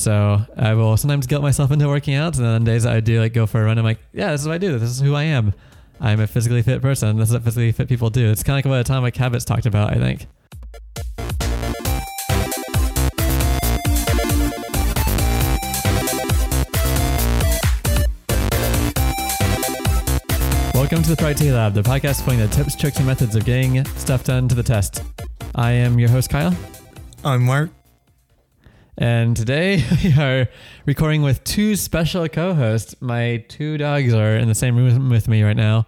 So I will sometimes guilt myself into working out, and then on days I do like go for a run. I'm like, yeah, this is what I do. This is who I am. I'm a physically fit person. This is what physically fit people do. It's kind of like what Atomic Habits talked about. I think. Welcome to the Productivity Lab, the podcast putting the tips, tricks, and methods of getting stuff done to the test. I am your host, Kyle. I'm Mark. And today we are recording with two special co hosts. My two dogs are in the same room with me right now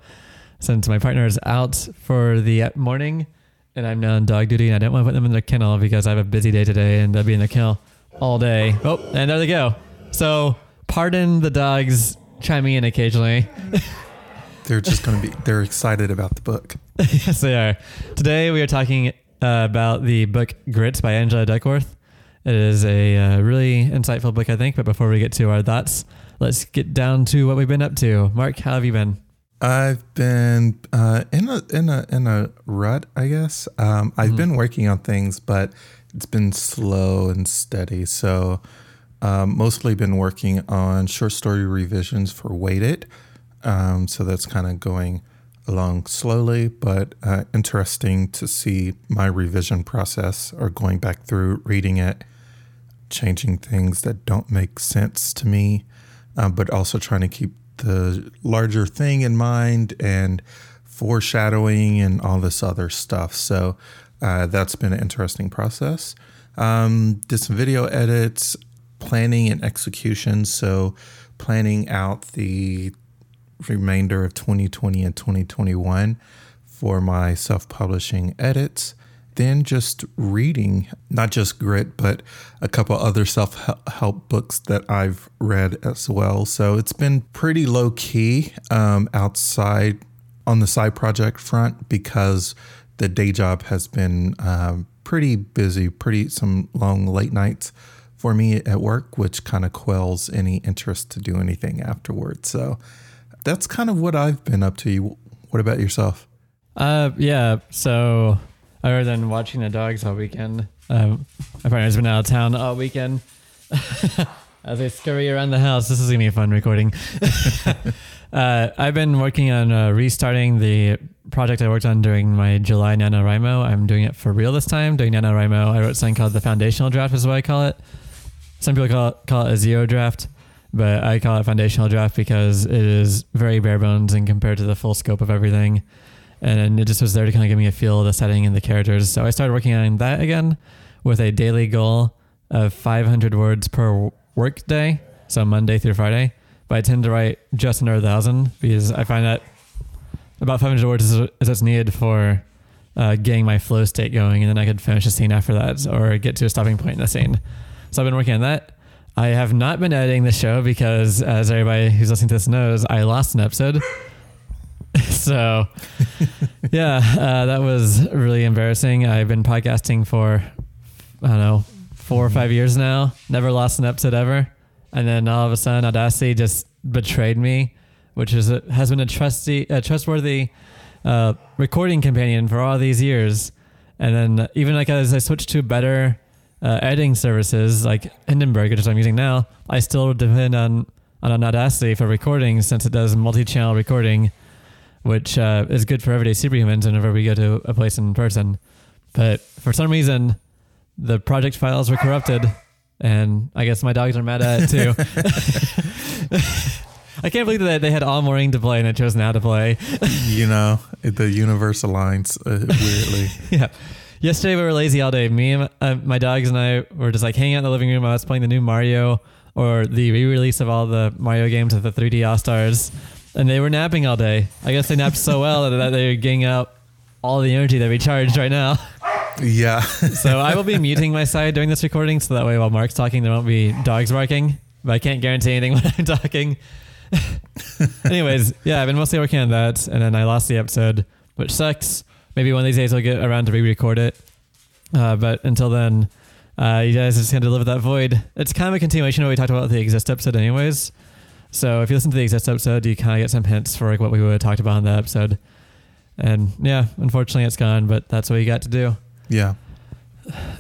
since my partner is out for the morning and I'm now on dog duty and I don't want to put them in their kennel because I have a busy day today and they'll be in the kennel all day. Oh, and there they go. So, pardon the dogs chiming in occasionally. They're just going to be, they're excited about the book. yes, they are. Today we are talking uh, about the book Grit by Angela Duckworth. It is a uh, really insightful book, I think. But before we get to our thoughts, let's get down to what we've been up to. Mark, how have you been? I've been uh, in a in a in a rut, I guess. Um, I've mm-hmm. been working on things, but it's been slow and steady. So, um, mostly been working on short story revisions for Weighted. Um, so that's kind of going along slowly, but uh, interesting to see my revision process or going back through reading it, changing things that don't make sense to me, uh, but also trying to keep the larger thing in mind and foreshadowing and all this other stuff. So uh, that's been an interesting process. Um, did some video edits, planning and execution. So planning out the remainder of 2020 and 2021 for my self publishing edits. Then just reading, not just Grit, but a couple other self help books that I've read as well. So it's been pretty low key um, outside on the side project front because the day job has been um, pretty busy, pretty some long late nights for me at work, which kind of quells any interest to do anything afterwards. So that's kind of what I've been up to. What about yourself? Uh, yeah. So other than watching the dogs all weekend, um, my partner's been out of town all weekend. As I scurry around the house, this is gonna be a fun recording. uh, I've been working on uh, restarting the project I worked on during my July NaNoWriMo. I'm doing it for real this time. Doing NaNoWriMo, I wrote something called the foundational draft, is what I call it. Some people call it, call it a zero draft but I call it foundational draft because it is very bare bones and compared to the full scope of everything. And it just was there to kind of give me a feel of the setting and the characters. So I started working on that again with a daily goal of 500 words per work day, so Monday through Friday. But I tend to write just under a thousand because I find that about 500 words is, is what's needed for uh, getting my flow state going, and then I could finish a scene after that or get to a stopping point in the scene. So I've been working on that. I have not been editing the show because, as everybody who's listening to this knows, I lost an episode. so, yeah, uh, that was really embarrassing. I've been podcasting for, I don't know, 4 or five years now. Never lost an episode ever. And then all of a sudden, Audacity just betrayed me, which is a, has been a trusty, a trustworthy uh, recording companion for all these years. And then even like as I switched to better uh, editing services like Hindenburg, which I'm using now, I still depend on on Audacity for recording since it does multi-channel recording, which uh, is good for everyday superhumans whenever we go to a place in person. But for some reason, the project files were corrupted, and I guess my dogs are mad at it too. I can't believe that they had all morning to play and I chose now to play. you know, the universe aligns uh, weirdly. yeah. Yesterday we were lazy all day. Me and my, uh, my dogs and I were just like hanging out in the living room. I was playing the new Mario or the re-release of all the Mario games with the 3D All Stars, and they were napping all day. I guess they napped so well that they're getting out all the energy that they recharged right now. Yeah. so I will be muting my side during this recording, so that way while Mark's talking, there won't be dogs barking. But I can't guarantee anything when I'm talking. Anyways, yeah, I've been mostly working on that, and then I lost the episode, which sucks maybe one of these days I'll get around to re-record it. Uh, but until then, uh, you guys just going to live with that void. It's kind of a continuation of what we talked about the exist episode, anyways. So if you listen to the exist episode, you kind of get some hints for like what we would have talked about in that episode. And yeah, unfortunately, it's gone, but that's what you got to do. Yeah.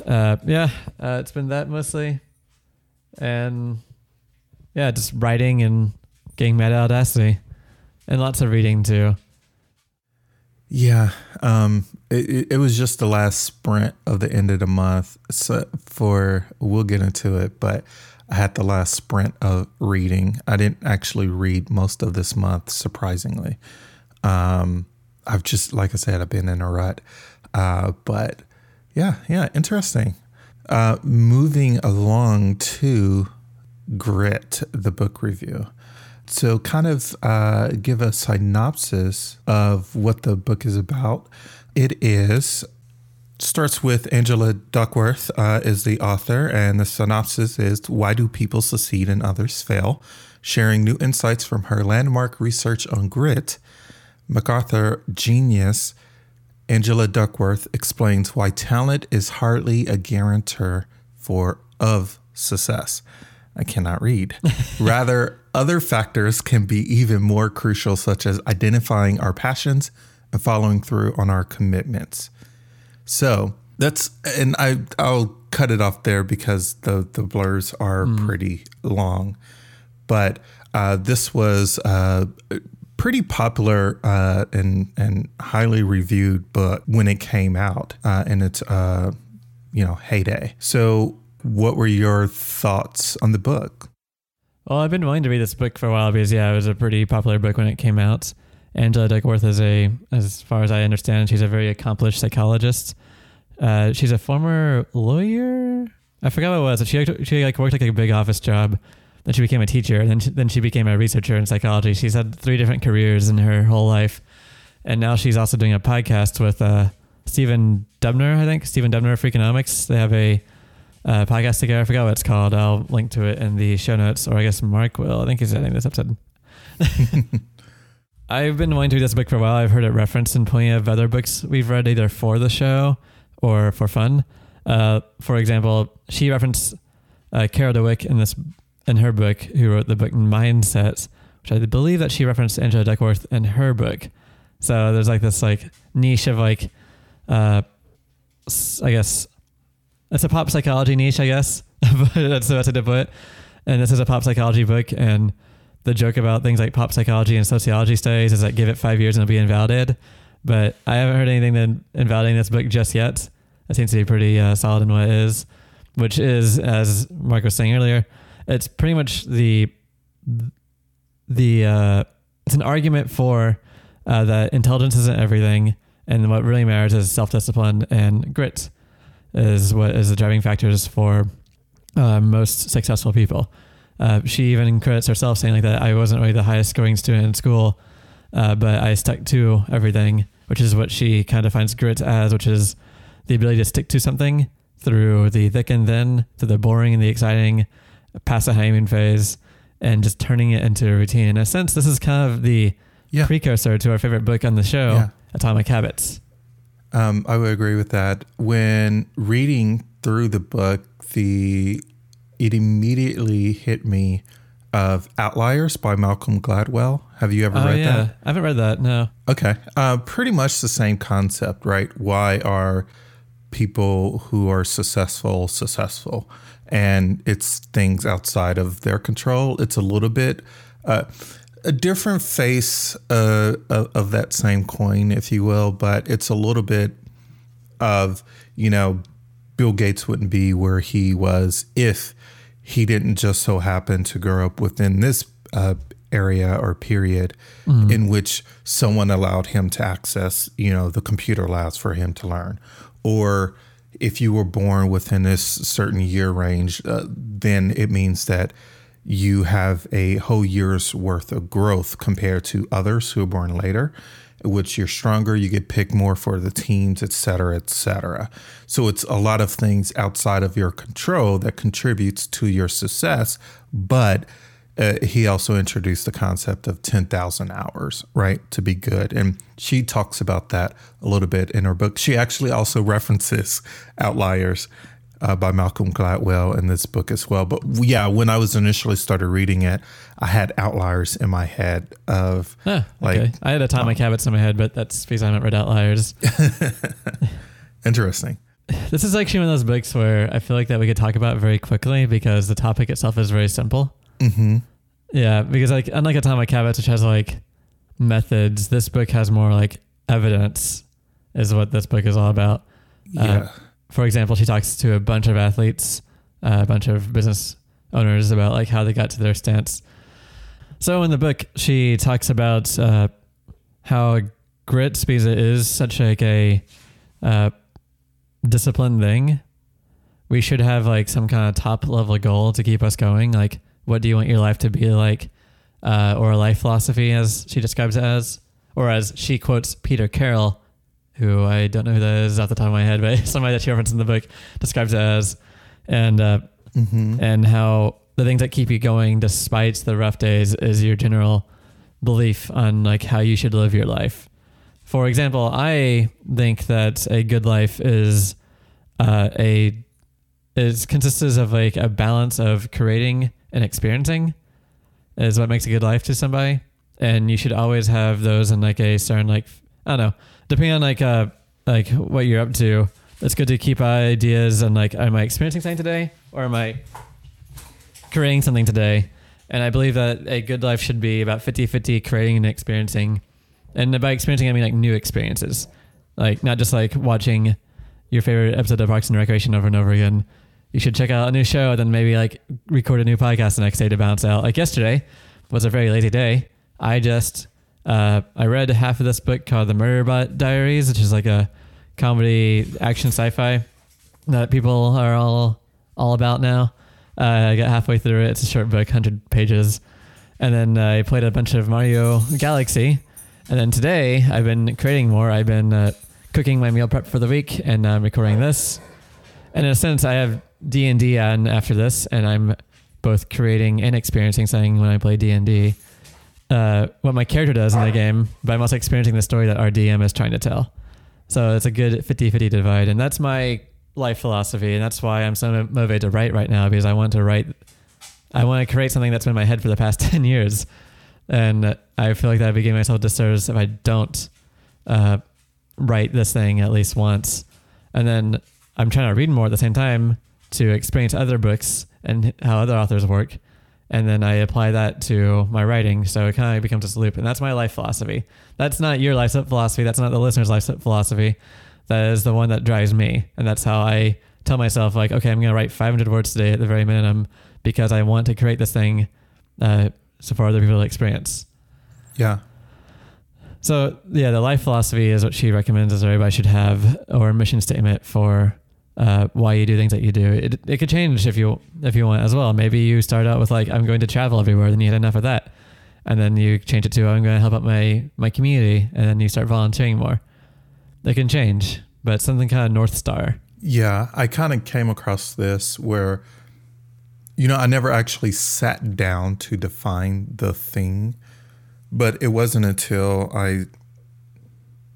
Uh, yeah, uh, it's been that mostly. and yeah, just writing and getting meta audacity, and lots of reading too. Yeah, um, it, it was just the last sprint of the end of the month. So for we'll get into it, but I had the last sprint of reading. I didn't actually read most of this month, surprisingly. Um, I've just, like I said, I've been in a rut. Uh, but yeah, yeah, interesting. Uh, moving along to Grit, the book review. So, kind of uh, give a synopsis of what the book is about. It is starts with Angela Duckworth uh, is the author, and the synopsis is "Why do people succeed and others fail?" Sharing new insights from her landmark research on grit, MacArthur genius Angela Duckworth explains why talent is hardly a guarantor for of success. I cannot read. Rather, other factors can be even more crucial, such as identifying our passions and following through on our commitments. So that's, and I I'll cut it off there because the the blurs are pretty long. But uh, this was uh, a pretty popular uh, and and highly reviewed book when it came out uh, in its uh, you know heyday. So, what were your thoughts on the book? Well, I've been wanting to read this book for a while because yeah, it was a pretty popular book when it came out. Angela Duckworth is a, as far as I understand, she's a very accomplished psychologist. Uh, she's a former lawyer. I forgot what it was. She she like worked like a big office job. Then she became a teacher. And then she, then she became a researcher in psychology. She's had three different careers in her whole life, and now she's also doing a podcast with uh, Stephen Dubner. I think Stephen Dubner of Freakonomics. They have a uh, podcast together. I forgot what it's called. I'll link to it in the show notes, or I guess Mark will. I think he's editing this episode. I've been wanting to this book for a while. I've heard it referenced in plenty of other books we've read, either for the show or for fun. Uh, for example, she referenced uh, Carol Dweck in this in her book, who wrote the book Mindsets, which I believe that she referenced Angela Duckworth in her book. So there's like this like niche of like, uh, I guess it's a pop psychology niche, I guess. that's the best way to put it. And this is a pop psychology book, and the joke about things like pop psychology and sociology studies is like give it five years and it'll be invalidated. But I haven't heard anything that invalidating this book just yet. It seems to be pretty uh, solid in what it is, which is, as Mark was saying earlier, it's pretty much the the uh, it's an argument for uh, that intelligence isn't everything, and what really matters is self discipline and grit is what is the driving factors for uh, most successful people. Uh, she even credits herself saying like that I wasn't really the highest scoring student in school, uh, but I stuck to everything, which is what she kind of defines grit as, which is the ability to stick to something through the thick and thin, through the boring and the exciting, past the honeymoon phase, and just turning it into a routine. In a sense, this is kind of the Yeah. precursor to our favorite book on the show, Yeah. Atomic Habits. Um, I would agree with that. When reading through the book, the it immediately hit me of Outliers by Malcolm Gladwell. Have you ever Oh read yeah, that? I haven't read that. No. Okay. Uh, pretty much the same concept, right? Why are people who are successful successful? And it's things outside of their control. It's a little bit uh, a different face uh, of, of that same coin, if you will, but it's a little bit of, you know, Bill Gates wouldn't be where he was if he didn't just so happen to grow up within this uh, area or period in which someone allowed him to access, you know, the computer labs for him to learn. Or if you were born within this certain year range, uh, then it means that you have a whole year's worth of growth compared to others who are born later which you're stronger, you get picked more for the teams, et cetera, et cetera. So it's a lot of things outside of your control that contributes to your success. But uh, he also introduced the concept of 10,000 hours, right, to be good. And she talks about that a little bit in her book. She actually also references Outliers uh, by Malcolm Gladwell in this book as well. But yeah, when I was initially started reading it, I had outliers in my head of Like- okay. I had Atomic Habits in my head, but that's because I haven't read Outliers. Interesting. this is actually one of those books where I feel like that we could talk about very quickly because the topic itself is very simple. Mm-hmm. Yeah, because like unlike Atomic Habits, which has like methods, this book has more like evidence. Is what this book is all about. Uh, Yeah. For example, she talks to a bunch of athletes, uh, a bunch of business owners about like how they got to their stance. So in the book, she talks about uh, how grit, because is such like a uh, disciplined thing. We should have like some kind of top level goal to keep us going. Like, what do you want your life to be like, uh, or a life philosophy, as she describes it as, or as she quotes Peter Carroll, who I don't know who that is at the top of my head, but somebody that she referenced in the book describes it as, and uh, Mm-hmm. and how the things that keep you going despite the rough days is your general belief on like how you should live your life. For example, I think that a good life is uh, a is consists of like a balance of creating and experiencing is what makes a good life to somebody, and you should always have those in like a certain like I don't know, depending on like uh like what you're up to. It's good to keep ideas and like, am I experiencing something today, or am I creating something today? And I believe that a good life should be about 50-50 creating and experiencing. And by experiencing, I mean like new experiences, like not just like watching your favorite episode of Parks and Recreation over and over again. You should check out a new show, then maybe like record a new podcast the next day to bounce out. Like yesterday was a very lazy day. I just uh, I read half of this book called The Murderbot Diaries, which is like a comedy action sci-fi that people are all all about now. Uh, I got halfway through it. It's a short book, hundred pages, and then uh, I played a bunch of Mario Galaxy. And then today I've been creating more. I've been uh, cooking my meal prep for the week, and I'm recording this. And in a sense, I have D and D on after this, and I'm both creating and experiencing something when I play D and D. Uh, what my character does in the game, but I'm also experiencing the story that our DM is trying to tell. So it's a good 50-50 divide, and that's my life philosophy, and that's why I'm so motivated to write right now because I want to write. I want to create something that's been in my head for the past ten years, and I feel like that I'd be giving myself a disservice if I don't uh, write this thing at least once. And then I'm trying to read more at the same time to experience other books and how other authors work. And then I apply that to my writing. So it kind of becomes this loop. And that's my life philosophy. That's not your life philosophy. That's not the listener's life philosophy. That is the one that drives me. And that's how I tell myself, like, okay, I'm going to write 500 words today at the very minimum because I want to create this thing uh, so for other people to experience. Yeah. So yeah, the life philosophy is what she recommends as everybody should have, or a mission statement for uh, why you do things that you do. It, it could change if you if you want as well. Maybe you start out with like I'm going to travel everywhere, then you had enough of that, and then you change it to I'm going to help out my my community, and then you start volunteering more. It can change, but something kind of north star. Yeah, I kind of came across this where, you know, I never actually sat down to define the thing, but it wasn't until I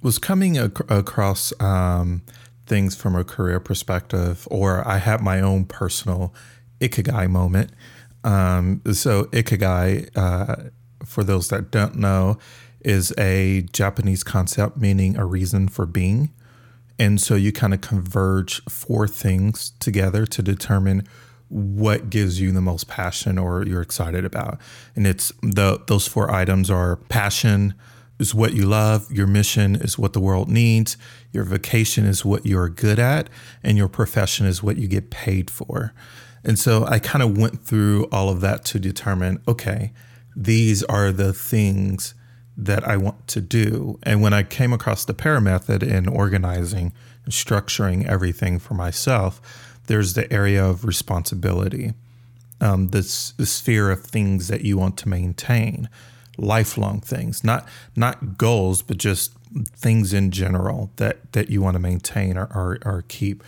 was coming ac- across um, things from a career perspective, or I had my own personal ikigai moment. Um, so, ikigai, uh, for those that don't know, is a Japanese concept meaning a reason for being. And so you kind of converge four things together to determine what gives you the most passion or you're excited about. And it's the those four items are passion is what you love, your mission is what the world needs, your vocation is what you're good at, and your profession is what you get paid for. And so I kind of went through all of that to determine okay, these are the things that I want to do. And when I came across the PARA method in organizing and structuring everything for myself, there's the area of responsibility, um, this the sphere of things that you want to maintain, lifelong things, not not goals, but just things in general that that you want to maintain or or, or keep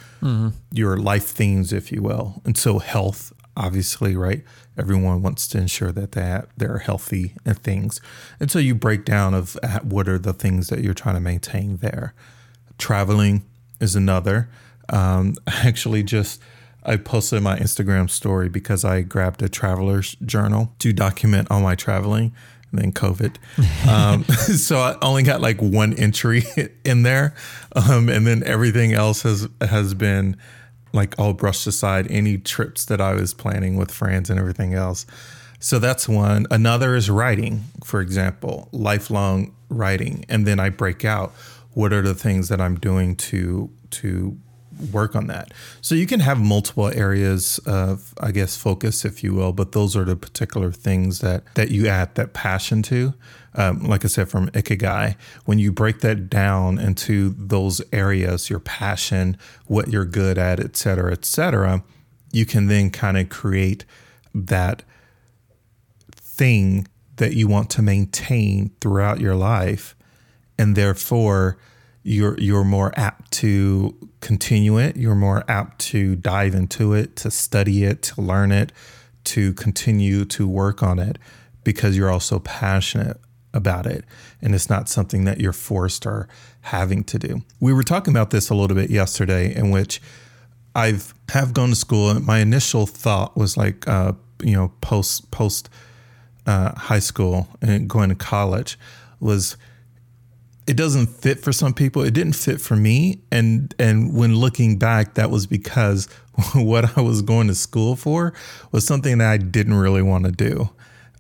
your life themes, if you will. And so health, obviously, right? Everyone wants to ensure that they they're healthy and things. And so you break down of uh, what are the things that you're trying to maintain there. Traveling is another. Um, actually, just I posted my Instagram story because I grabbed a traveler's journal to document all my traveling. And then COVID. Um, so I only got like one entry in there, um, and then everything else has has been like all brushed aside. Any trips that I was planning with friends and everything else. So that's one. Another is writing, for example, lifelong writing, and then I break out. What are the things that I'm doing to to work on that. So you can have multiple areas of, I guess, focus, if you will, but those are the particular things that that you add that passion to. Um, like I said, from Ikigai, when you break that down into those areas, your passion, what you're good at, et cetera, et cetera, you can then kind of create that thing that you want to maintain throughout your life. And therefore, you're you're more apt to continue it. You're more apt to dive into it, to study it, to learn it, to continue to work on it because you're also passionate about it and it's not something that you're forced or having to do. We were talking about this a little bit yesterday in which I've have gone to school and my initial thought was like uh, you know post post uh, high school and going to college was it doesn't fit for some people. It didn't fit for me, and and when looking back, that was because what I was going to school for was something that I didn't really want to do,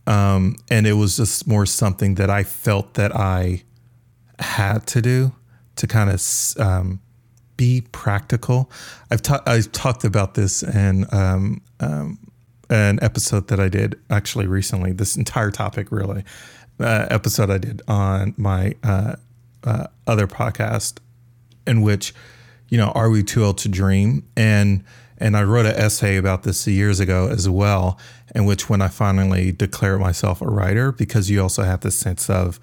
um, and it was just more something that I felt that I had to do to kind of um, be practical. I've ta- I've talked about this in um, um, an episode that I did actually recently. This entire topic, really, uh, episode I did on my uh, uh, other podcast in which, you know, are we too old to dream? And and I wrote an essay about this years ago as well, in which when I finally declared myself a writer, because you also have the sense of,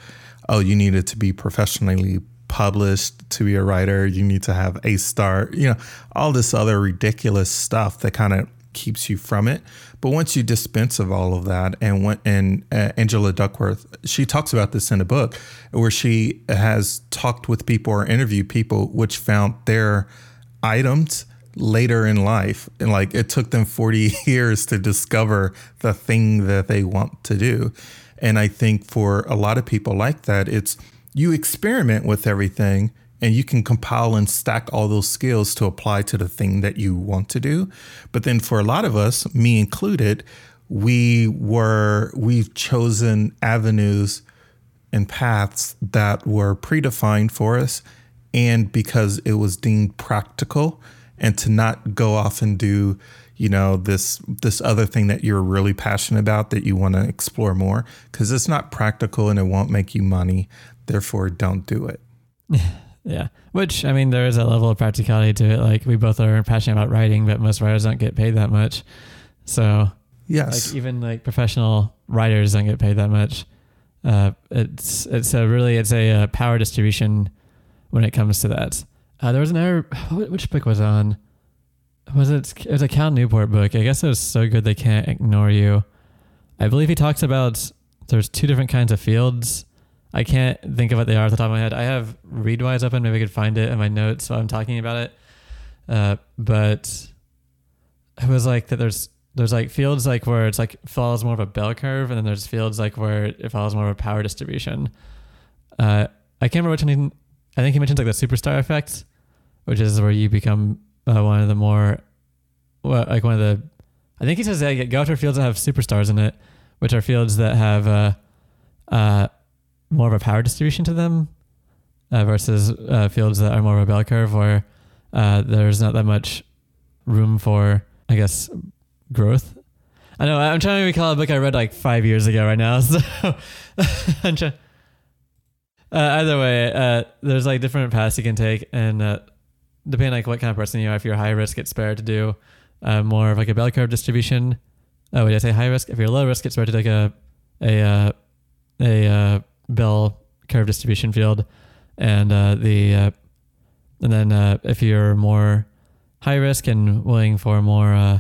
oh, you needed to be professionally published to be a writer, you need to have a star, you know, all this other ridiculous stuff that kind of keeps you from it. But once you dispense of all of that, and when, and uh, Angela Duckworth, she talks about this in a book where she has talked with people or interviewed people which found their items later in life. And like it took them 40 years to discover the thing that they want to do. And i think for a lot of people like that it's you experiment with everything and you can compile and stack all those skills to apply to the thing that you want to do. But then for a lot of us, me included, we were we've chosen avenues and paths that were predefined for us. And because it was deemed practical and to not go off and do you know this this other thing that you're really passionate about that you want to explore more because it's not practical and it won't make you money. Therefore don't do it Yeah. Which, I mean, there is a level of practicality to it. Like, we both are passionate about writing, but most writers don't get paid that much. So, yes. Like, even like professional writers don't get paid that much. Uh, it's it's a really it's a, uh, power distribution when it comes to that. Uh, there was another which book was on was it it was a Cal Newport book. I guess it was so good they can't ignore you. I believe he talks about there's two different kinds of fields I can't think of what they are off the top of my head. I have Readwise open. Maybe I could find it in my notes while I'm talking about it. Uh, but it was like that. There's there's like fields like where it's like follows more of a bell curve, and then there's fields like where it follows more of a power distribution. Uh, I can't remember which one. I think he mentions like the superstar effect, which is where you become uh, one of the more, well, like one of the. I think he says that go after fields that have superstars in it, which are fields that have uh, uh, more of a power distribution to them uh, versus uh, fields that are more of a bell curve where uh, there's not that much room for, I guess, growth. I know I'm trying to recall a book I read like five years ago right now. So I'm trying. Uh, either way, uh, there's like different paths you can take, and uh, depending like what kind of person you are, if you're high risk, it's better to do more of like a bell curve distribution. Oh, did I say high risk? If you're low risk, it's better to take a a a bell curve distribution field, and uh, the uh, and then uh, if you're more high risk and willing for more uh,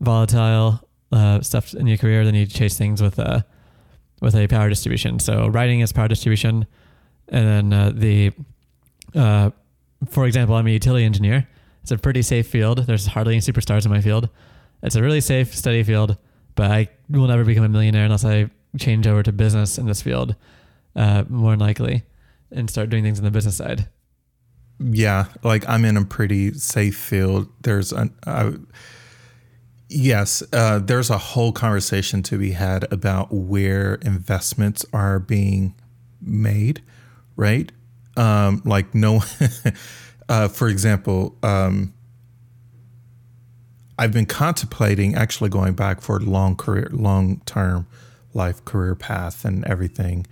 volatile uh, stuff in your career, then you chase things with a with a power distribution. So writing is power distribution, and then the for example, I'm a utility engineer. It's a pretty safe field. There's hardly any superstars in my field. It's a really safe, steady field, but I will never become a millionaire unless I change over to business in this field, uh, more than likely, and start doing things on the business side. Yeah, like I'm in a pretty safe field. There's an yes, uh, there's a whole conversation to be had about where investments are being made, right? Um, like no, uh, for example, um, I've been contemplating actually going back for long career, long term life career path and everything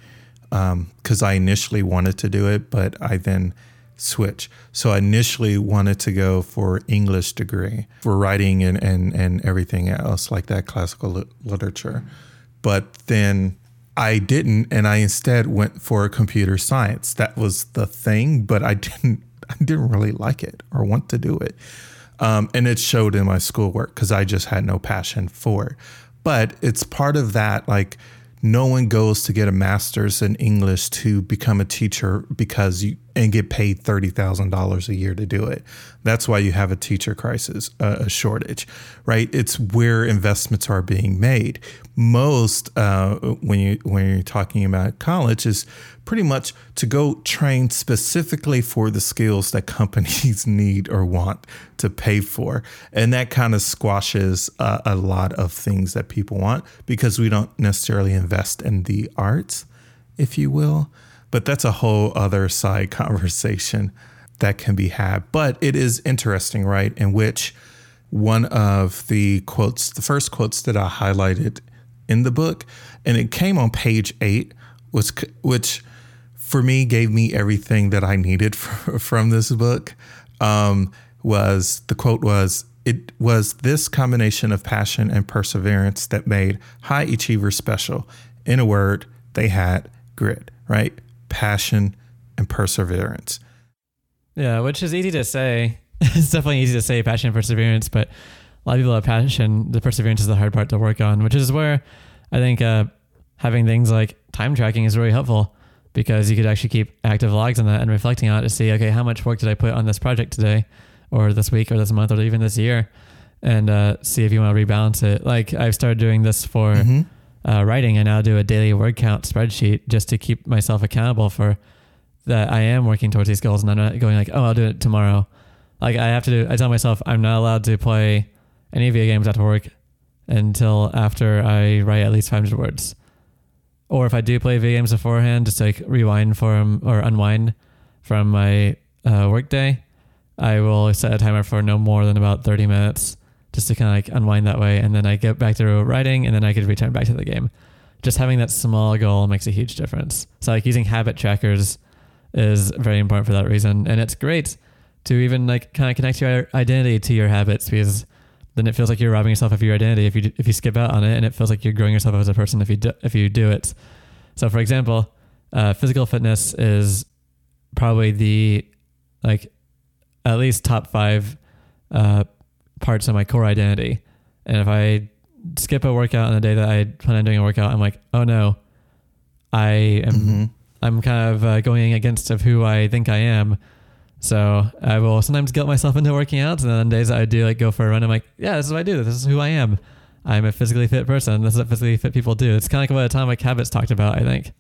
because um, I initially wanted to do it, but I then switch. So I initially wanted to go for English degree for writing and, and, and everything else like that classical li- literature. But then I didn't, and I instead went for computer science. That was the thing, but I didn't I didn't really like it or want to do it. Um, and it showed in my schoolwork because I just had no passion for it. But it's part of that, like no one goes to get a master's in English to become a teacher because you and get paid thirty thousand dollars a year to do it. That's why you have a teacher crisis, uh, a shortage, right? It's where investments are being made. Most uh, when you when you're talking about college is pretty much to go train specifically for the skills that companies need or want to pay for, and that kind of squashes uh, a lot of things that people want because we don't necessarily invest in the arts, if you will. But that's a whole other side conversation that can be had. But it is interesting, right? In which one of the quotes, the first quotes that I highlighted in the book, and it came on page eight, was which for me gave me everything that I needed for, from this book. Um, was the quote was it was this combination of passion and perseverance that made high achievers special. In a word, they had grit, right? Passion and perseverance. Yeah, which is easy to say. it's definitely easy to say passion and perseverance, but a lot of people have passion. The perseverance is the hard part to work on, which is where I think uh, having things like time tracking is really helpful because you could actually keep active logs on that and reflecting on it to see, okay, how much work did I put on this project today or this week or this month or even this year and uh, see if you want to rebalance it. Like I've started doing this for mm-hmm. Uh, writing. I now do a daily word count spreadsheet just to keep myself accountable for that I am working towards these goals and I'm not going like, oh, I'll do it tomorrow. Like I have to do, I tell myself I'm not allowed to play any video games after work until after I write at least 500 words. Or if I do play video games beforehand, just like rewind from or unwind from my uh, work day, I will set a timer for no more than about 30 minutes just to kind of like unwind that way. And then I get back to writing and then I could return back to the game. Just having that small goal makes a huge difference. So like using habit trackers is very important for that reason. And it's great to even like kind of connect your identity to your habits because then it feels like you're robbing yourself of your identity if you if you skip out on it, and it feels like you're growing yourself as a person if you do, if you do it. So, for example, uh, physical fitness is probably the like at least top five uh, parts of my core identity. And if I skip a workout on the day that I plan on doing a workout, I'm like, oh no, I am mm-hmm. I'm kind of uh, going against of who I think I am. So I will sometimes guilt myself into working out, and then on days that I do like go for a run, I'm like, yeah, this is what I do. This is who I am. I'm a physically fit person. This is what physically fit people do. It's kind of like what Atomic Habits talked about. I think.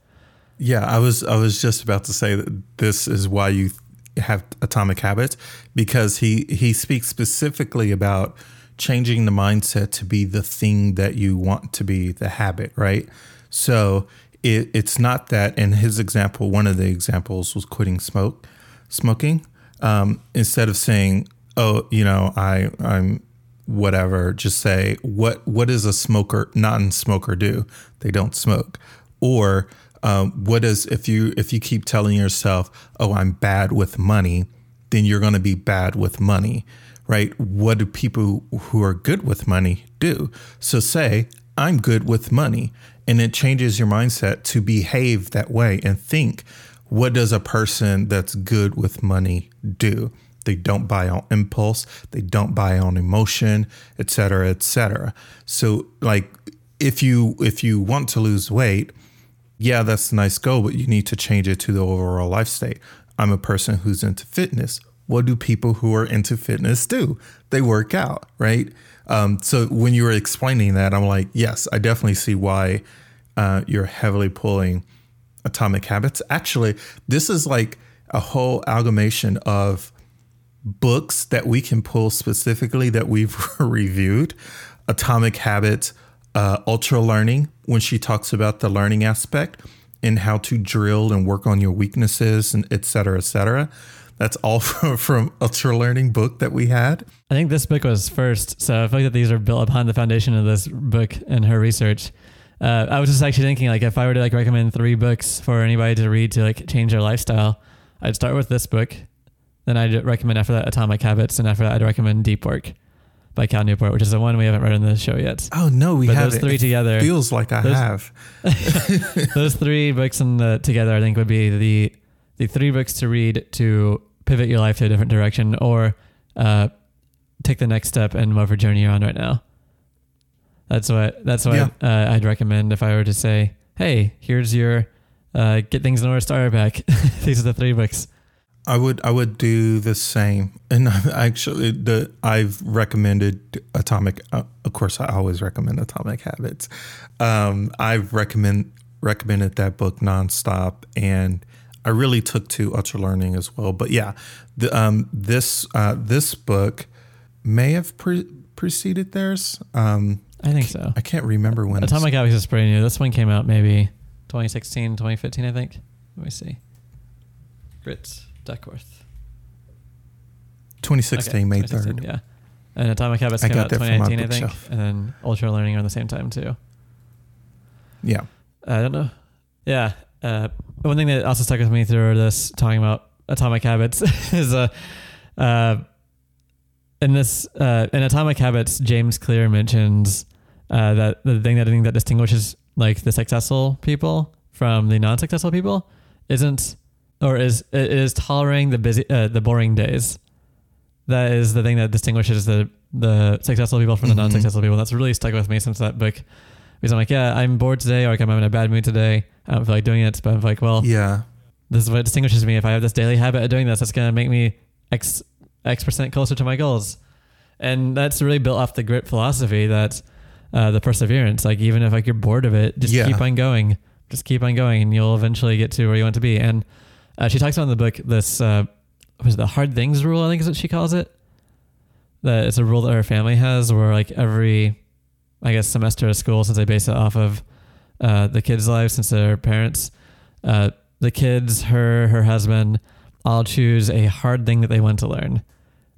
Yeah, I was I was just about to say that this is why you have Atomic Habits because he he speaks specifically about changing the mindset to be the thing that you want to be the habit, right? So it, it's not that. In his example, one of the examples was quitting smoke, smoking. Um, instead of saying, "Oh, you know, I I'm whatever," just say, "What what does a smoker non-smoker do? They don't smoke." Or um, what is if you if you keep telling yourself, "Oh, I'm bad with money," then you're going to be bad with money, right? What do people who are good with money do? So say, "I'm good with money," and it changes your mindset to behave that way and think what does a person that's good with money do? They don't buy on impulse, they don't buy on emotion, et cetera, et cetera. So like if you if you want to lose weight, yeah, that's a nice goal, but you need to change it to the overall life state. I'm a person who's into fitness. What do people who are into fitness do? They work out, right? Um, so when you were explaining that, I'm like, yes, I definitely see why uh, you're heavily pulling Atomic Habits. Actually, this is like a whole amalgamation of books that we can pull specifically that we've reviewed. Atomic Habits, uh, Ultra Learning, when she talks about the learning aspect and how to drill and work on your weaknesses and et cetera, et cetera. That's all from, from Ultra Learning book that we had. I think this book was first, so I feel like that these are built upon the foundation of this book and her research. Uh, I was just actually thinking, like, if I were to like recommend three books for anybody to read to like change their lifestyle, I'd start with this book, then I'd recommend after that Atomic Habits, and after that I'd recommend Deep Work by Cal Newport, which is the one we haven't read in the show yet. Oh no, we have those three together- Feels like I those- have. Those three books in the, together, I think, would be the the three books to read to pivot your life to a different direction or uh, take the next step in whatever journey you're on right now. That's what that's what Yeah. uh, I'd recommend if I were to say, "Hey, here's your uh, get things in order starter pack." These are the three books. I would I would do the same. And actually, the I've recommended Atomic. Uh, of course, I always recommend Atomic Habits. Um, I've recommend recommended that book nonstop, and I really took to Ultra Learning as well. But yeah, the, um, this uh, this book may have pre- preceded theirs. Um, I think so. I can't remember when. Atomic Habits is pretty new. This one came out maybe 2016, 2015, I think. Let me see. Grit Duckworth. 2016, Okay, May 2016, 3rd. Yeah. And Atomic Habits I came got out from my 2019, I think. And then Ultra Learning around the same time, too. Yeah. I don't know. Yeah. Uh, one thing that also stuck with me through this talking about atomic habits is uh, uh, in this uh, in atomic habits, James Clear mentions uh, that the thing that I think that distinguishes like the successful people from the non-successful people isn't or is it is tolerating the busy uh, the boring days. That is the thing that distinguishes the the successful people from the Mhm. non-successful people. That's really stuck with me since that book. Because I'm like, yeah, I'm bored today, or like I'm in a bad mood today. I don't feel like doing it, but I'm like, well, Yeah. this is what distinguishes me. If I have this daily habit of doing this, that's gonna make me x x percent closer to my goals, and that's really built off the grit philosophy that uh, the perseverance. Like even if like you're bored of it, just Yeah. keep on going, just keep on going, and you'll eventually get to where you want to be. And uh, she talks about in the book this uh, was the hard things rule? I think is what she calls it. That it's a rule that her family has, where like every, I guess semester of school, since they base it off of uh, the kids' lives, since they're parents, uh, the kids, her, her husband, all choose a hard thing that they want to learn,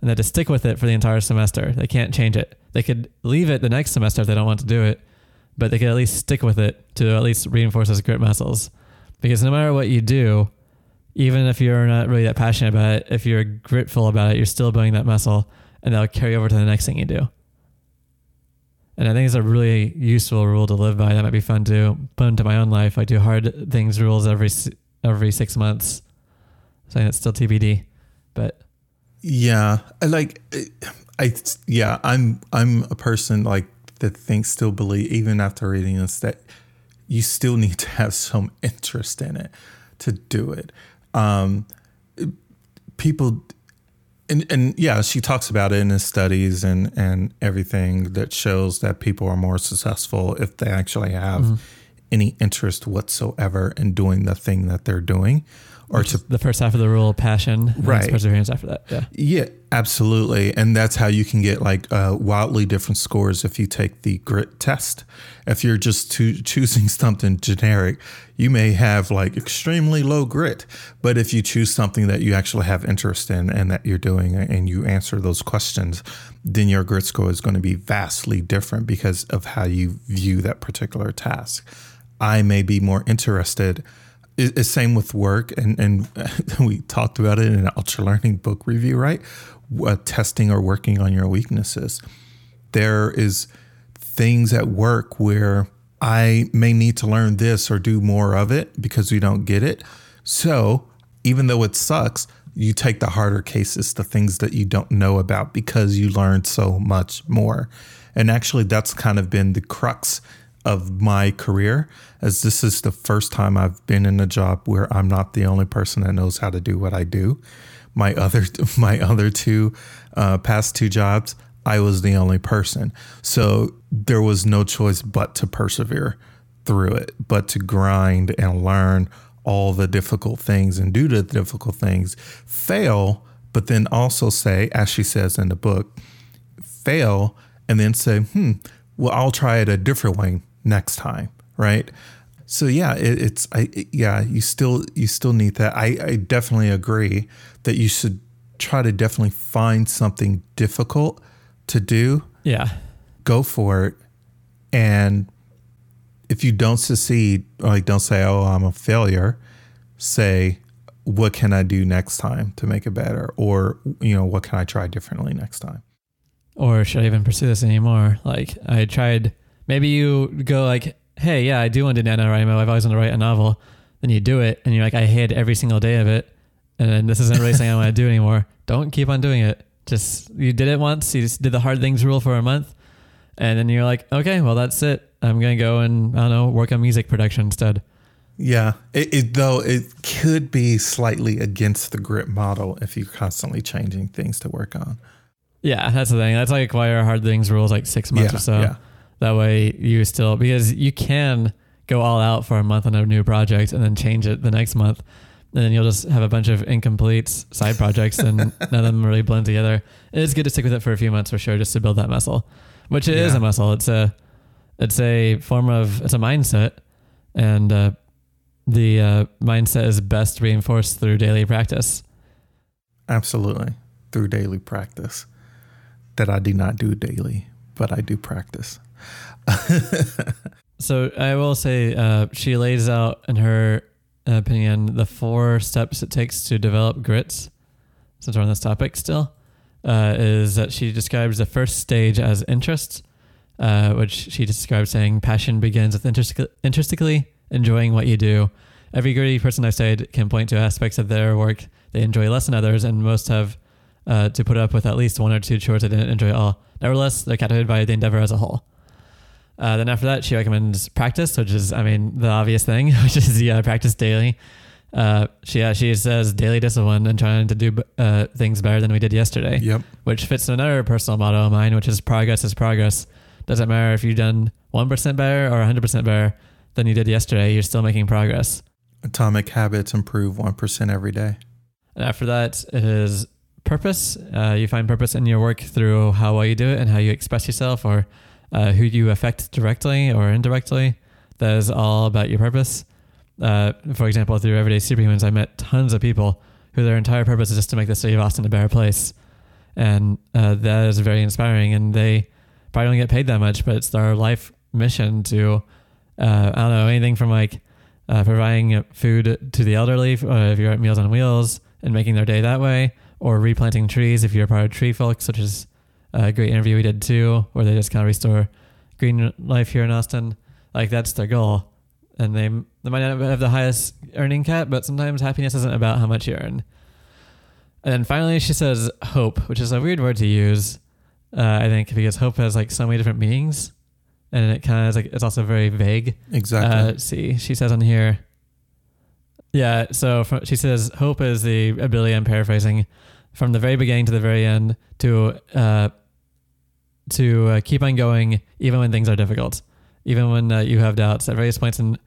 and they have to stick with it for the entire semester. They can't change it. They could leave it the next semester if they don't want to do it, but they could at least stick with it to at least reinforce those grit muscles. Because no matter what you do, even if you're not really that passionate about it, if you're gritful about it, you're still building that muscle, and that'll carry over to the next thing you do. And I think it's a really useful rule to live by. That might be fun to put into my own life. I do hard things rules every every six months. So it's still TBD, but Yeah, I like I yeah, I'm I'm a person like that thinks still believe even after reading this that you still need to have some interest in it to do it. Um people and and yeah, she talks about it in his studies and and everything that shows that people are more successful if they actually have any interest whatsoever in doing the thing that they're doing or to the first half of the rule, passion, and then it's Right. perseverance after that. Yeah, Yeah, absolutely. And that's how you can get like uh, wildly different scores if you take the grit test. If you're just to choosing something generic, you may have like extremely low grit. But if you choose something that you actually have interest in and that you're doing and you answer those questions, then your grit score is going to be vastly different because of how you view that particular task. I may be more interested it's same with work and and we talked about it in an ultra learning book review right? Uh, testing or working on your weaknesses. There is things at work where i may need to learn this or do more of it because we don't get it. So even though it sucks you take the harder cases the things that you don't know about because you learned so much more. And actually that's kind of been the crux of my career as this is the first time I've been in a job where I'm not the only person that knows how to do what I do. My other my other two uh, past two jobs, I was the only person. So there was no choice but to persevere through it, but to grind and learn all the difficult things and do the difficult things, fail, but then also say, as she says in the book, fail and then say, hmm, well, I'll try it a different way next time, right? So yeah, it, it's I it, yeah, you still you still need that. I, I definitely agree that you should try to definitely find something difficult to do. Yeah. Go for it, and if you don't succeed, like don't say, "Oh, I'm a failure." Say, "What can I do next time to make it better?" Or you know, what can I try differently next time? Or should I even pursue this anymore? Like I tried. Maybe you go like, "Hey, yeah, I do want to do NaNoWriMo. I've always wanted to write a novel." Then you do it, and you're like, "I hate every single day of it." and then this isn't really something I want to do anymore. Don't keep on doing it. Just you did it once. You just did the hard things rule for a month, and then you're like, okay, well that's it. I'm gonna go and I don't know work on music production instead. Yeah, it, it, though it could be slightly against the grit model if you're constantly changing things to work on. Yeah, that's the thing. That's like why our hard things rules like six months Yeah, or so. yeah. That way you still because you can go all out for a month on a new project and then change it the next month. And then you'll just have a bunch of incomplete side projects and none of them really blend together. It is good to stick with it for a few months for sure, just to build that muscle. Which it is Yeah. a muscle. It's a it's a form of it's a mindset, and uh, the uh, mindset is best reinforced through daily practice. Absolutely, through daily practice. That I do not do daily, but I do practice. So I will say uh, she lays out in her opinion the four steps it takes to develop grits. Since we're on this topic still, uh, is that she describes the first stage as interest, uh, which she describes saying passion begins with interest- interestingly enjoying what you do. Every gritty person I've studied can point to aspects of their work they enjoy less than others, and most have uh, to put up with at least one or two chores they didn't enjoy at all. Nevertheless, they're captivated by the endeavor as a whole. Uh, then after that, she recommends practice, which is, I mean, the obvious thing, which is yeah, practice daily. Uh, she yeah, she says daily discipline and trying to do uh, things better than we did yesterday, Yep. which fits another personal motto of mine, which is progress is progress. Doesn't matter if you've done one percent better or hundred percent better than you did yesterday, you're still making progress. Atomic habits improve 1% every day. And after that is purpose. Uh, you find purpose in your work through how well you do it and how you express yourself or uh, who you affect directly or indirectly. That is all about your purpose. Uh, for example, through Everyday Superhumans, I met tons of people who their entire purpose is just to make the city of Austin a better place. And uh, that is very inspiring. And they probably don't get paid that much, but it's their life mission to, uh, I don't know, anything from like uh, providing food to the elderly uh, if you're at Meals on Wheels and making their day that way, or replanting trees if you're part of TreeFolks, which is a great interview we did too, where they just kind of restore green life here in Austin. Like that's their goal, and they they might not have the highest earning cap, but sometimes happiness isn't about how much you earn. And then finally, she says hope, which is a weird word to use, uh, I think, because hope has like so many different meanings, and it kind of is like it's also very vague. Exactly. Uh, let's see, she says on here. Yeah, so fr she says hope is the ability. I'm paraphrasing from the very beginning to the very end to uh, to uh, keep on going even when things are difficult, even when uh, you have doubts. At various points in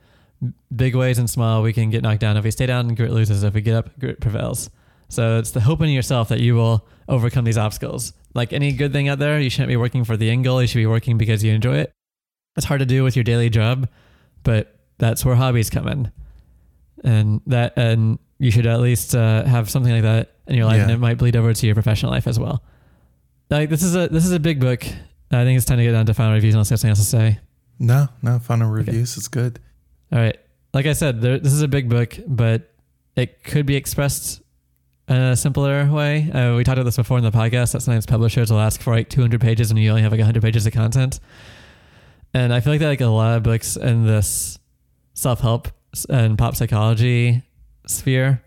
big ways and small, we can get knocked down. If we stay down, grit loses. If we get up, grit prevails. So it's the hope in yourself that you will overcome these obstacles. Like any good thing out there, you shouldn't be working for the end goal. You should be working because you enjoy it. It's hard to do with your daily job, but that's where hobbies come in, and that and you should at least uh, have something like that in your life, Yeah. and it might bleed over to your professional life as well. Like this is a this is a big book. I think it's time to get down to final reviews unless you have something else to say. no, no, final reviews It's good. All right. Like I said, there, this is a big book, but it could be expressed in a simpler way. Uh, we talked about this before in the podcast that sometimes publishers will ask for like 200 pages and you only have like 100 pages of content. And I feel like that like a lot of books in this self-help and pop psychology sphere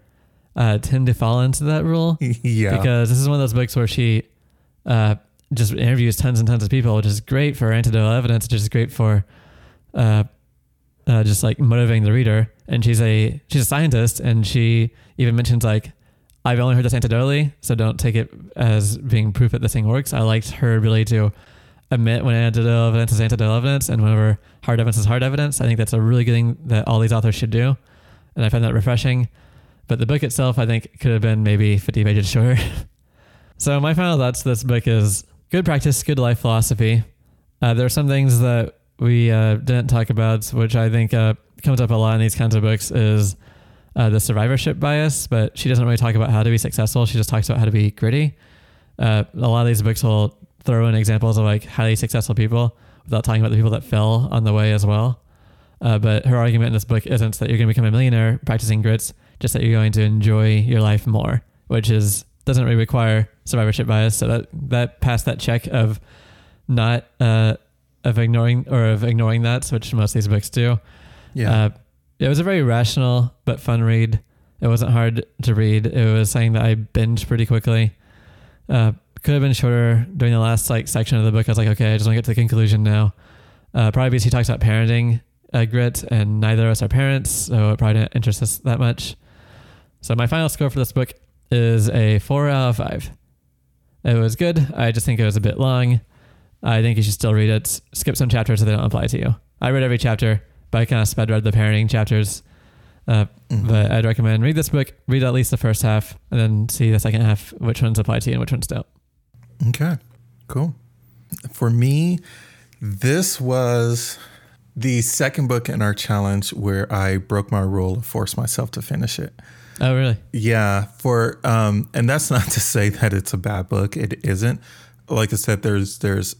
uh, tend to fall into that rule yeah. because this is one of those books where she uh, just interviews tons and tons of people, which is great for anecdotal evidence, which is great for uh, uh, just like motivating the reader. And she's a she's a scientist, and she even mentions like I've only heard this anecdotally, so don't take it as being proof that this thing works. I liked her ability to admit when anecdotal evidence is anecdotal evidence and whenever hard evidence is hard evidence. I think that's a really good thing that all these authors should do. And I find that refreshing. But the book itself, I think, could have been maybe 50 pages shorter. so my final thoughts to this book is good practice, good life philosophy. Uh, there are some things that we uh, didn't talk about, which I think uh, comes up a lot in these kinds of books, is uh, the survivorship bias. But she doesn't really talk about how to be successful. She just talks about how to be gritty. Uh, a lot of these books will throw in examples of like highly successful people without talking about the people that fell on the way as well. Uh, but her argument in this book isn't that you're going to become a millionaire practicing grits, just that you're going to enjoy your life more, which is doesn't really require survivorship bias. So that that passed that check of not uh, of ignoring or of ignoring that, which most of these books do. Yeah. Uh, it was a very rational but fun read. It wasn't hard to read. It was something that I binged pretty quickly. Uh, could have been shorter during the last like section of the book. I was like, okay, I just want to get to the conclusion now. Uh, probably because he talks about parenting uh, grit, and neither of us are parents, so it probably didn't interest us that much. So my final score for this book is a four out of five. It was good. I just think it was a bit long. I think you should still read it. Skip some chapters so they don't apply to you. I read every chapter, but I kind of sped read the parenting chapters. Uh, Mhm. But I'd recommend read this book, read at least the first half, and then see the second half, which ones apply to you and which ones don't. Okay, cool. For me, this was the second book in our challenge where I broke my rule and forced myself to finish it. Oh, really? Yeah, for um, and that's not to say that it's a bad book. It isn't. Like I said, there's there's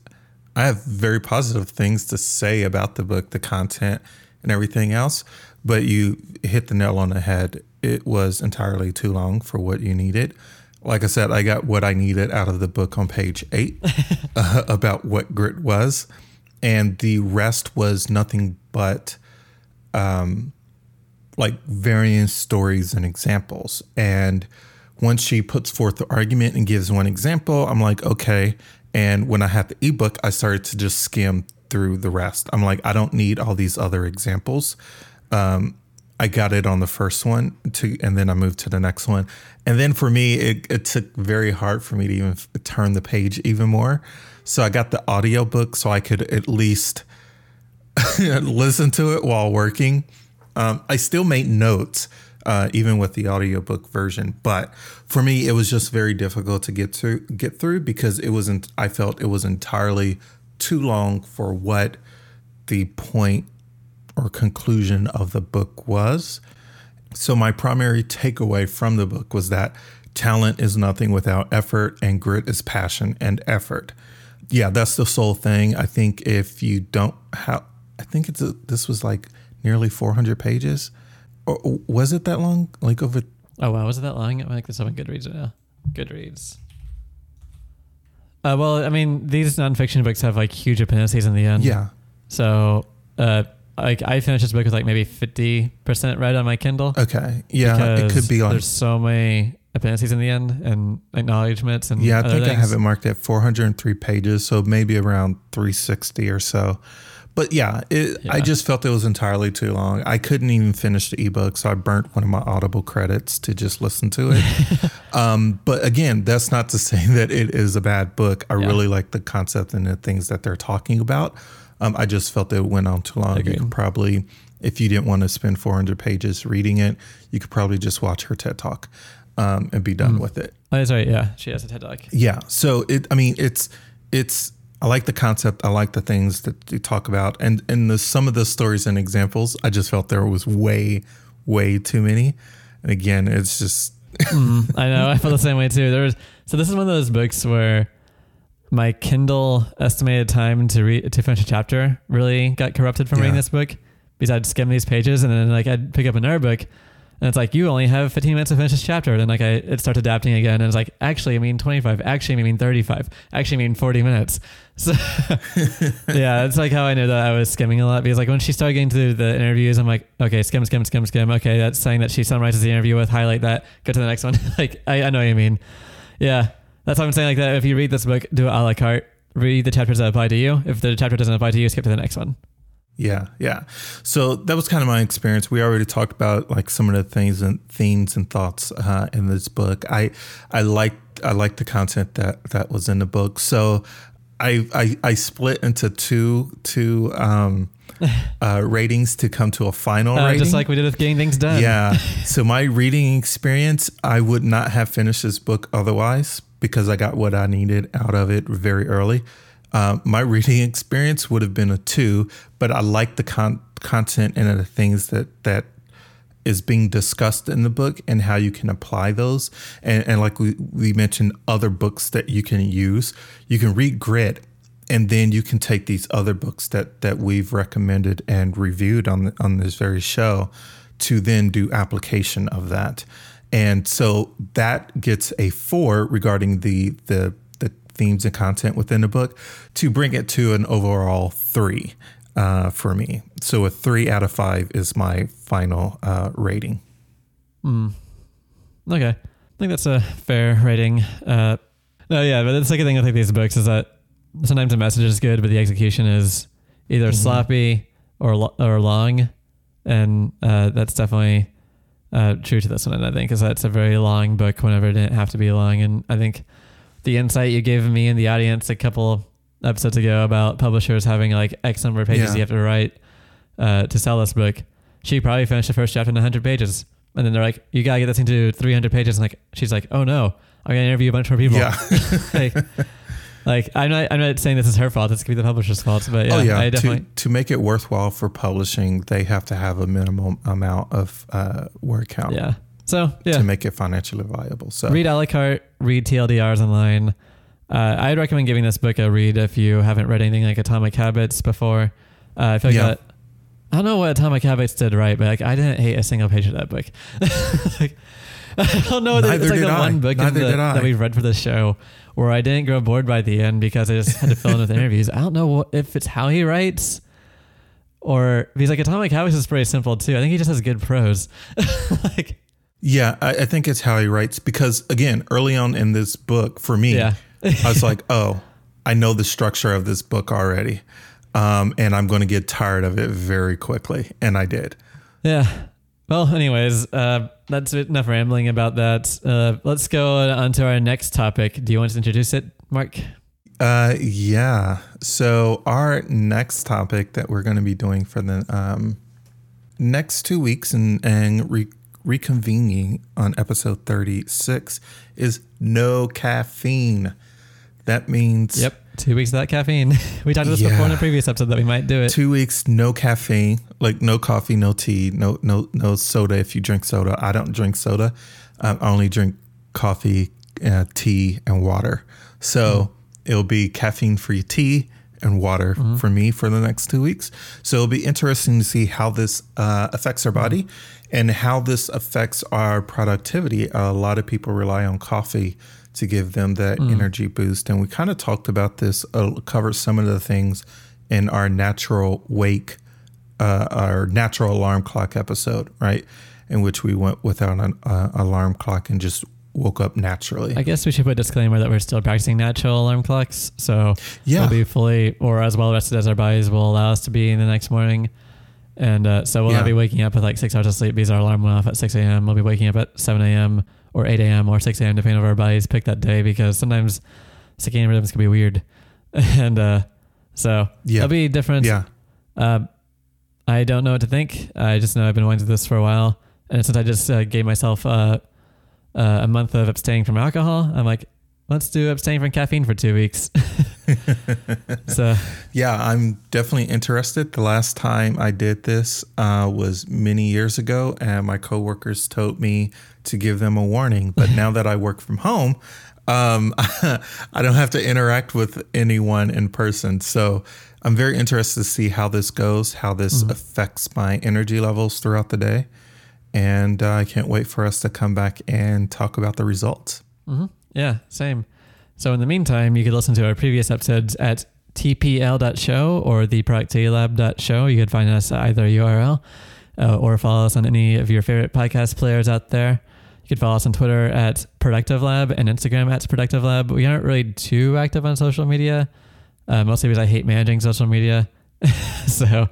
I have very positive things to say about the book, the content, and everything else. But you hit the nail on the head. It was entirely too long for what you needed. Like I said, I got what I needed out of the book on page eight uh, about what grit was, and the rest was nothing but um, like various stories and examples. And once she puts forth the argument and gives one example, I'm like, okay. And when I had the ebook, I started to just skim through the rest. I'm like, I don't need all these other examples. Um, I got it on the first one to, and then I moved to the next one. And then for me, it, it took very hard for me to even turn the page even more. So I got the audiobook so I could at least listen to it while working. Um, I still made notes, uh, even with the audiobook version. But for me, it was just very difficult to get to get through because it wasn't. I felt it was entirely too long for what the point or conclusion of the book was. So my primary takeaway from the book was that talent is nothing without effort, and grit is passion and effort. Yeah, that's the sole thing. I think if you don't have, I think it's a, this was like nearly 400 pages. Or was it that long? Like over? Oh wow, was it that long? I'm like up on Goodreads right now. Goodreads. Uh, well, I mean, these nonfiction books have like huge appendices in the end. Yeah. So, uh, like I finished this book with like maybe fifty percent read on my Kindle. Okay. Yeah, it could be on. There's so many appendices in the end and acknowledgments and Yeah, I think I have it marked at 403 pages, so maybe around 360 or so. But yeah, it, I just felt it was entirely too long. I couldn't even finish the ebook, so I burnt one of my Audible credits to just listen to it. um, but again, that's not to say that it is a bad book. I Yeah. really like the concept and the things that they're talking about. Um, I just felt it went on too long. Agreed. You could probably, if you didn't want to spend 400 pages reading it, you could probably just watch her TED talk um, and be done Mm. with it. Oh, that's right. Yeah, she has a TED talk. Yeah. So it, I mean, it's, it's, I like the concept. I like the things that you talk about. And, and the, some of the stories and examples, I just felt there was way, way too many. And again, it's just, Mm, I know. I felt the same way too. There was so this is one of those books where my Kindle estimated time to read to finish a chapter really got corrupted from reading this book because I'd skim these pages and then like I'd pick up another book and it's like you only have 15 minutes to finish this chapter. Then like I it starts adapting again and it's like actually I mean 25, actually I mean 35, actually I mean 40 minutes. So yeah, it's like how I knew that I was skimming a lot because like when she started getting to the interviews, I'm like, okay, skim, skim, skim, skim. Okay, that's saying that she summarizes the interview with highlight that, go to the next one. like I, I know what you mean. Yeah, that's what I'm saying. Like that, if you read this book, do it a la carte. Read the chapters that apply to you. If the chapter doesn't apply to you, skip to the next one. Yeah, yeah. So that was kind of my experience. We already talked about like some of the things and themes and thoughts uh, in this book. I, I liked, I liked the content that, that was in the book. So I, I I split into two two um, uh, ratings to come to a final Uh, rating. just like we did with getting things done. yeah. so my reading experience, I would not have finished this book otherwise because I got what I needed out of it very early. Uh, my reading experience would have been a two, but I like the con- content and the things that that is being discussed in the book and how you can apply those. And, and like we, we mentioned, other books that you can use. You can read Grit, and then you can take these other books that that we've recommended and reviewed on the, on this very show to then do application of that. And so that gets a four regarding the the the themes and content within the book to bring it to an overall three uh, for me. So a three out of five is my final uh, rating. Okay. I think that's a fair rating. Uh, no, yeah, but the second thing I think these books is that sometimes the message is good, but the execution is either sloppy or lo- or long, and uh, that's definitely uh, true to this one. I think is that it's a very long book whenever it didn't have to be long. And I think the insight you gave me and the audience a couple episodes ago about publishers having like X number of pages Yeah. you have to write uh, to sell this book, she probably finished the first chapter in 100 pages. And then they're like, you got to get this thing to 300 pages. And like, she's like, oh no, I'm going to interview a bunch more people. Yeah. like, like, I'm not, I'm not saying this is her fault. This could be the publisher's fault. But yeah, oh yeah. I definitely, to to make it worthwhile for publishing, they have to have a minimum amount of uh, word count yeah. So yeah, to make it financially viable. So read a la carte, read TLDRs online. Uh, I'd recommend giving this book a read if you haven't read anything like Atomic Habits before. Uh, I feel like Yeah. that. I don't know what Atomic Habits did right, but like I didn't hate a single page of that book. like, I don't know. Neither it's like the I. one book the- that we've read for this show where I didn't grow bored by the end because I just had to fill in with interviews. I don't know what, if it's how he writes or he's like Atomic Habits is pretty simple too. I think he just has good prose. like yeah, I, I think it's how he writes because again, early on in this book, for me, Yeah. I was like, oh, I know the structure of this book already, um, and I'm going to get tired of it very quickly, and I did. Yeah. Well, anyways, uh, that's enough rambling about that. Uh, let's go on to our next topic. Do you want to introduce it, Mark? Uh, yeah. So our next topic that we're going to be doing for the um, next two weeks and and re- reconvening on episode thirty six is no caffeine. That means Yep. Two weeks without caffeine. we talked about this before in a previous episode that we might do it. two weeks no caffeine, like no coffee, no tea, no no no soda. If you drink soda, I don't drink soda. I only drink coffee, uh, tea, and water. So it'll be caffeine free tea and water for me for the next two weeks. So it'll be interesting to see how this uh, affects our body and how this affects our productivity. a lot of people rely on coffee to give them that energy boost. And we kind of talked about this, uh, covered some of the things in our natural wake, uh, our natural alarm clock episode, right? In which we went without an uh, alarm clock and just woke up naturally. I guess we should put a disclaimer that we're still practicing natural alarm clocks. So Yeah. we'll be fully or as well rested as our bodies will allow us to be in the next morning. And uh, so we'll not Yeah. be waking up with like six hours of sleep because our alarm went off at 6 a.m. We'll be waking up at 7 a.m. or 8 a.m. or 6 a.m. depending on our bodies pick that day because sometimes circadian rhythms can be weird. and uh, so Yeah. it'll be different. yeah. Um, I don't know what to think. I just know I've been wanting to do this for a while, and since I just uh, gave myself uh, uh, a month of abstaining from alcohol, I'm like, let's do abstain from caffeine for two weeks. so Yeah, I'm definitely interested. The last time I did this uh, was many years ago, and my coworkers told me to give them a warning. But now that I work from home, um, I don't have to interact with anyone in person. So I'm very interested to see how this goes, how this affects my energy levels throughout the day. And uh, I can't wait for us to come back and talk about the results. mhm. Yeah, same. So in the meantime, you could listen to our previous episodes at tpl.show or theproductivitylab.show. You could find us at either URL uh, or follow us on any of your favorite podcast players out there. You can follow us on Twitter at Productive Lab and Instagram at Productive Lab. We aren't really too active on social media, uh, mostly because I hate managing social media. so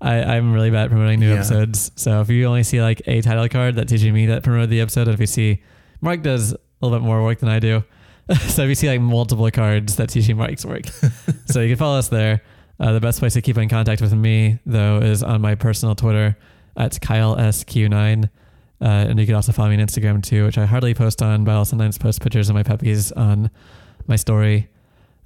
I, I'm really bad at promoting new Yeah. episodes. So if you only see like a title card, that teaches me that promoted the episode. And if you see Mark does a little bit more work than I do, so if you see like multiple cards that teach you Mark's work, so you can follow us there. Uh, the best place to keep in contact with me though is on my personal Twitter at KyleSQ9. Uh, and you can also follow me on Instagram too, which I hardly post on, but I'll sometimes post pictures of my puppies on my story.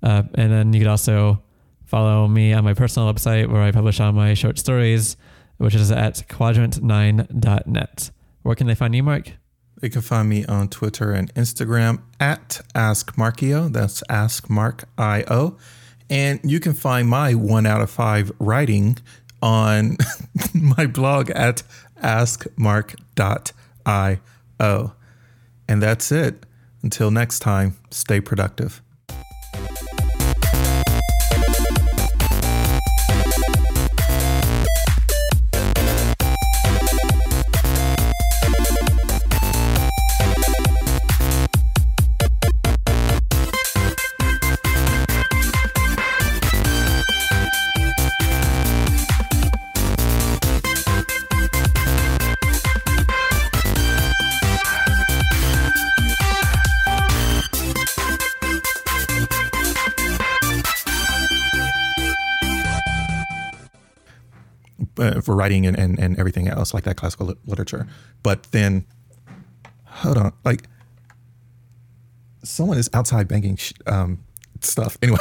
Uh, and then you could also follow me on my personal website where I publish all my short stories, which is at quadrant9.net. Where can they find you, Mark? You can find me on Twitter and Instagram at AskMarkio. That's AskMarkIO. And you can find my one out of five writing on my blog at askmark.io. And that's it. Until next time, stay productive. Writing and, and, and everything else like that classical li- literature. But then, hold on, like someone is outside banking sh- um, stuff. Anyway.